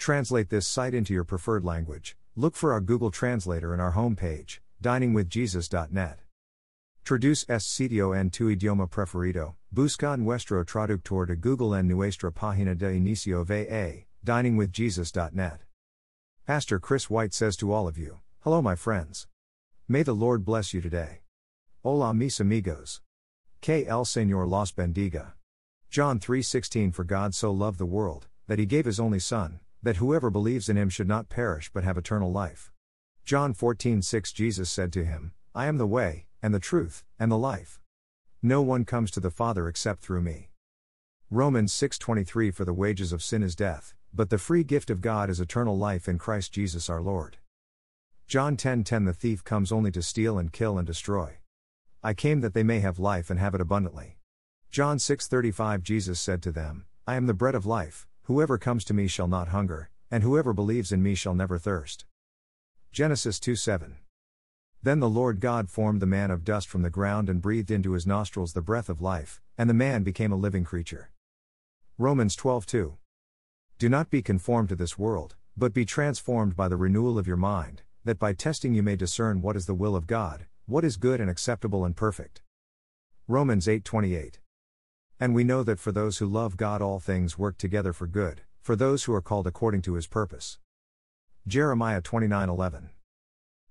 Translate this site into your preferred language. Look for our Google Translator in our homepage, diningwithjesus.net. Traduce este sitio en tu idioma preferido. Busca nuestro traductor de Google en nuestra página de inicio va, diningwithjesus.net. Pastor Chris White says to all of you, Hello, my friends. May the Lord bless you today. Hola, mis amigos. Que el Señor los bendiga. John 3:16 For God so loved the world that he gave his only son that whoever believes in him should not perish but have eternal life. John 14:6 Jesus said to him, I am the way, and the truth, and the life. No one comes to the Father except through me. Romans 6:23 For the wages of sin is death, but the free gift of God is eternal life in Christ Jesus our Lord. John 10:10 10, The thief comes only to steal and kill and destroy. I came that they may have life and have it abundantly. John 6:35 Jesus said to them, I am the bread of life. Whoever comes to me shall not hunger, and whoever believes in me shall never thirst. Genesis 2 7. Then the Lord God formed the man of dust from the ground and breathed into his nostrils the breath of life, and the man became a living creature. Romans 12 2. Do not be conformed to this world, but be transformed by the renewal of your mind, that by testing you may discern what is the will of God, what is good and acceptable and perfect. Romans 8:28. And we know that for those who love God, all things work together for good, for those who are called according to his purpose. Jeremiah 29:11.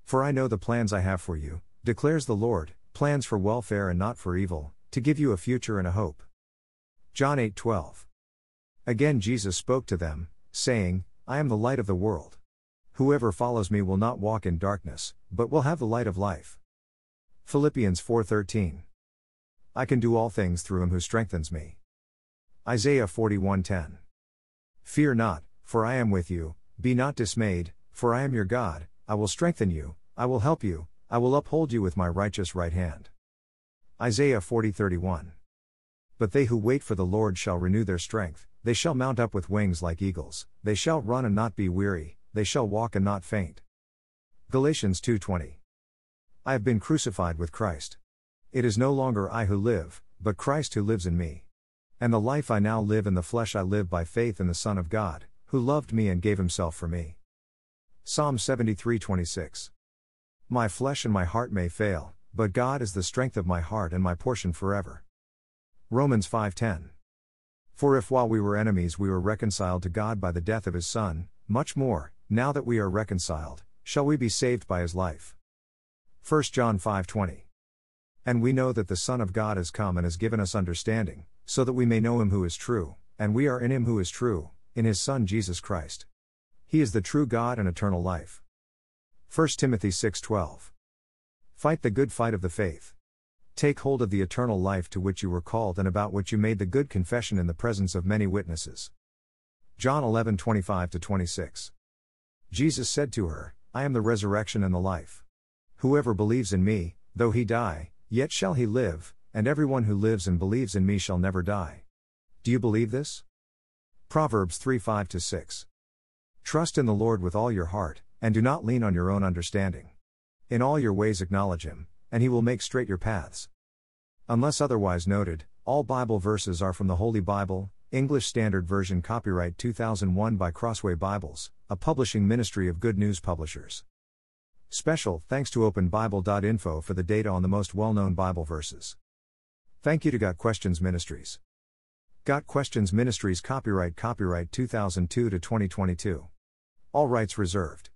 For I know the plans I have for you, declares the Lord, plans for welfare and not for evil, to give you a future and a hope. John 8:12. Again Jesus spoke to them, saying, I am the light of the world. Whoever follows me will not walk in darkness, but will have the light of life. Philippians 4:13. I can do all things through him who strengthens me. Isaiah 41:10. Fear not, for I am with you, be not dismayed, for I am your God, I will strengthen you, I will help you, I will uphold you with my righteous right hand. Isaiah 40:31. But they who wait for the Lord shall renew their strength, they shall mount up with wings like eagles, they shall run and not be weary, they shall walk and not faint. Galatians 2:20. I have been crucified with Christ. It is no longer I who live, but Christ who lives in me. And the life I now live in the flesh I live by faith in the Son of God, who loved me and gave himself for me. Psalm 73:26. My flesh and my heart may fail, but God is the strength of my heart and my portion forever. Romans 5:10. For if while we were enemies we were reconciled to God by the death of his son, much more, now that we are reconciled, shall we be saved by his life. 1 John 5:20. And we know that the Son of God has come and has given us understanding, so that we may know him who is true, and we are in him who is true, in his Son Jesus Christ. He is the true God and eternal life. 1 Timothy 6:12. Fight the good fight of the faith. Take hold of the eternal life to which you were called and about which you made the good confession in the presence of many witnesses. John 11:25 26. Jesus said to her, I am the resurrection and the life. Whoever believes in me, though he die, Yet shall he live, and everyone who lives and believes in me shall never die. Do you believe this? Proverbs 3 5 6. Trust in the Lord with all your heart, and do not lean on your own understanding. In all your ways acknowledge him, and he will make straight your paths. Unless otherwise noted, all Bible verses are from the Holy Bible, English Standard Version copyright 2001 by Crossway Bibles, a publishing ministry of Good News Publishers. Special thanks to openbible.info for the data on the most well known Bible verses. Thank you to Got Questions Ministries. Got Questions Ministries copyright copyright 2002 to 2022. All rights reserved.